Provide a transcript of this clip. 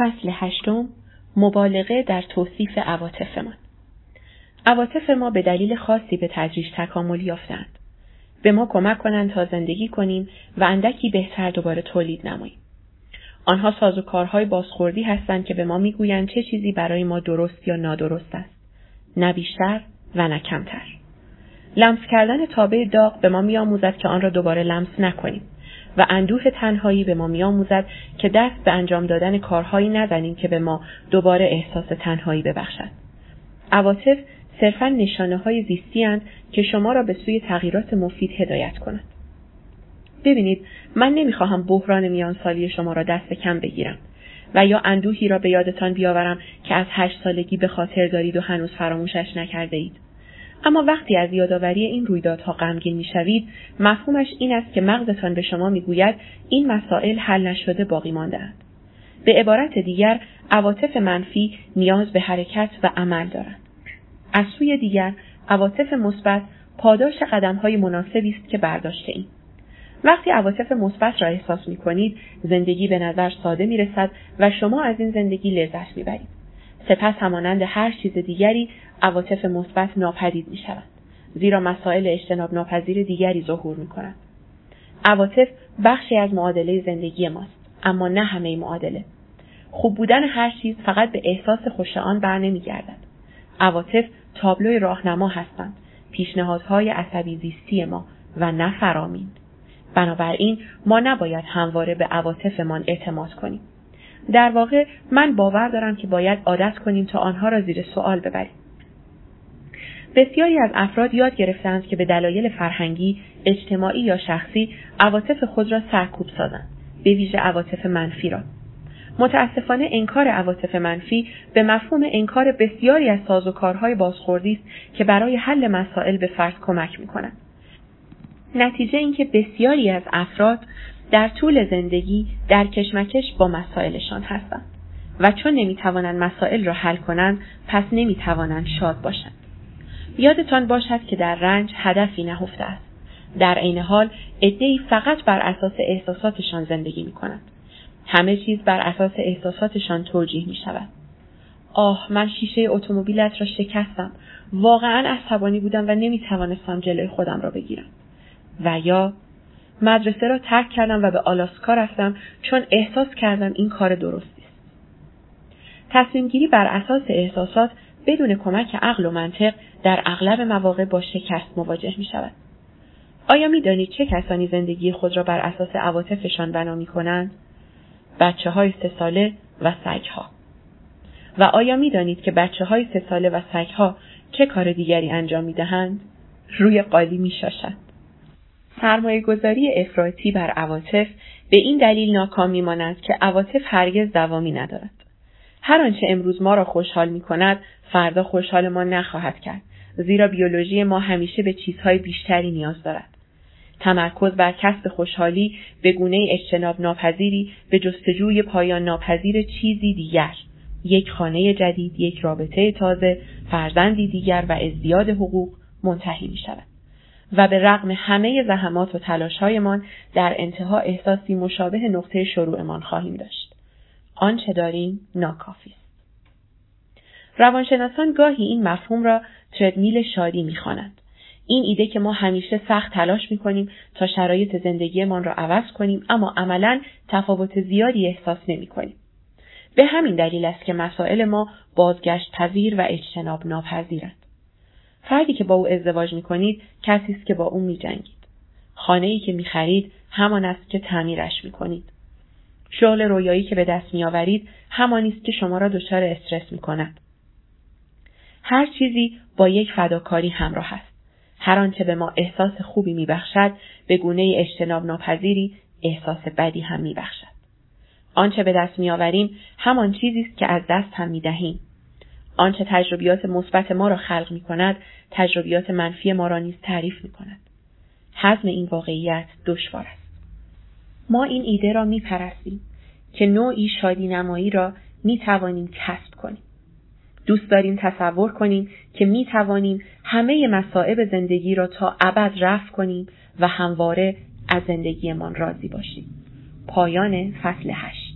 فصل هشتم مبالغه در توصیف عواطفمان عواطف ما به دلیل خاصی به تدریج تکامل یافتند. به ما کمک کنند تا زندگی کنیم و اندکی بهتر دوباره تولید نماییم. آنها سازوکارهای بازخوردی هستند که به ما می‌گویند چه چیزی برای ما درست یا نادرست است. نه بیشتر و نه کمتر. لمس کردن تابع داغ به ما میآموزد که آن را دوباره لمس نکنیم. و اندوه تنهایی به ما میآموزد که دست به انجام دادن کارهایی نزنیم که به ما دوباره احساس تنهایی ببخشد. عواطف صرفا نشانه های زیستی که شما را به سوی تغییرات مفید هدایت کنند. ببینید من نمی‌خواهم بحران میان سالی شما را دست کم بگیرم و یا اندوهی را به یادتان بیاورم که از هشت سالگی به خاطر دارید و هنوز فراموشش نکرده اید. اما وقتی از یادآوری این رویدادها غمگین می‌شوید مفهومش این است که مغزتان به شما می‌گوید این مسائل حل نشده باقی ماندهاند به عبارت دیگر عواطف منفی نیاز به حرکت و عمل دارند از سوی دیگر عواطف مثبت پاداش های مناسبی است که برداشته ایم. وقتی عواطف مثبت را احساس می کنید زندگی به نظر ساده می رسد و شما از این زندگی لذت می برید. سپس همانند هر چیز دیگری عواطف مثبت ناپدید می شود. زیرا مسائل اجتناب ناپذیر دیگری ظهور می کنند. عواطف بخشی از معادله زندگی ماست اما نه همه معادله. خوب بودن هر چیز فقط به احساس خوش آن بر نمیگردد. عواطف تابلوی راهنما هستند، پیشنهادهای عصبی زیستی ما و نه فرامین. بنابراین ما نباید همواره به عواطفمان اعتماد کنیم. در واقع من باور دارم که باید عادت کنیم تا آنها را زیر سوال ببریم. بسیاری از افراد یاد گرفتند که به دلایل فرهنگی، اجتماعی یا شخصی عواطف خود را سرکوب سازند، به ویژه عواطف منفی را. متاسفانه انکار عواطف منفی به مفهوم انکار بسیاری از سازوکارهای بازخوردی است که برای حل مسائل به فرد کمک می‌کنند. نتیجه اینکه بسیاری از افراد در طول زندگی در کشمکش با مسائلشان هستند و چون نمی‌توانند مسائل را حل کنند پس نمی‌توانند شاد باشند. یادتان باشد که در رنج هدفی نهفته است. در عین حال عدهای فقط بر اساس احساساتشان زندگی می کنند. همه چیز بر اساس احساساتشان توجیه می شود. آه من شیشه اتومبیلت را شکستم. واقعا عصبانی بودم و نمی توانستم جلوی خودم را بگیرم. و یا مدرسه را ترک کردم و به آلاسکا رفتم چون احساس کردم این کار درستی است. تصمیم گیری بر اساس احساسات بدون کمک عقل و منطق در اغلب مواقع با شکست مواجه می شود. آیا می دانید چه کسانی زندگی خود را بر اساس عواطفشان بنا می کنند؟ بچه های سه ساله و سگ ها. و آیا می دانید که بچه های سه ساله و سگ ها چه کار دیگری انجام می دهند؟ روی قالی می شاشند. سرمایه گذاری افراطی بر عواطف به این دلیل ناکام ماند که عواطف هرگز دوامی ندارد. هر آنچه امروز ما را خوشحال می کند فردا خوشحال ما نخواهد کرد زیرا بیولوژی ما همیشه به چیزهای بیشتری نیاز دارد. تمرکز بر کسب خوشحالی به گونه اجتناب ناپذیری به جستجوی پایان ناپذیر چیزی دیگر یک خانه جدید یک رابطه تازه فرزندی دیگر و ازدیاد حقوق منتهی می شود و به رغم همه زحمات و تلاشهایمان در انتها احساسی مشابه نقطه شروعمان خواهیم داشت. آنچه داریم ناکافی است. روانشناسان گاهی این مفهوم را تردمیل شادی می‌خوانند. این ایده که ما همیشه سخت تلاش می‌کنیم تا شرایط زندگیمان را عوض کنیم اما عملا تفاوت زیادی احساس نمی‌کنیم. به همین دلیل است که مسائل ما بازگشت پذیر و اجتناب ناپذیرند فردی که با او ازدواج می‌کنید کسی است که با او میجنگید. خانه ای که می‌خرید همان است که تعمیرش می‌کنید. شغل رویایی که به دست میآورید همانی است که شما را دچار استرس می‌کند. هر چیزی با یک فداکاری همراه است. هر آنچه به ما احساس خوبی میبخشد به گونه اجتناب ناپذیری احساس بدی هم میبخشد. آنچه به دست میآوریم همان چیزی است که از دست هم می‌دهیم. آنچه تجربیات مثبت ما را خلق می کند تجربیات منفی ما را نیز تعریف می کند. حزم این واقعیت دشوار است. ما این ایده را می پرستیم که نوعی شادی نمایی را می توانیم کسب کنیم. دوست داریم تصور کنیم که می توانیم همه مسائب زندگی را تا ابد رفع کنیم و همواره از زندگیمان راضی باشیم. پایان فصل هشت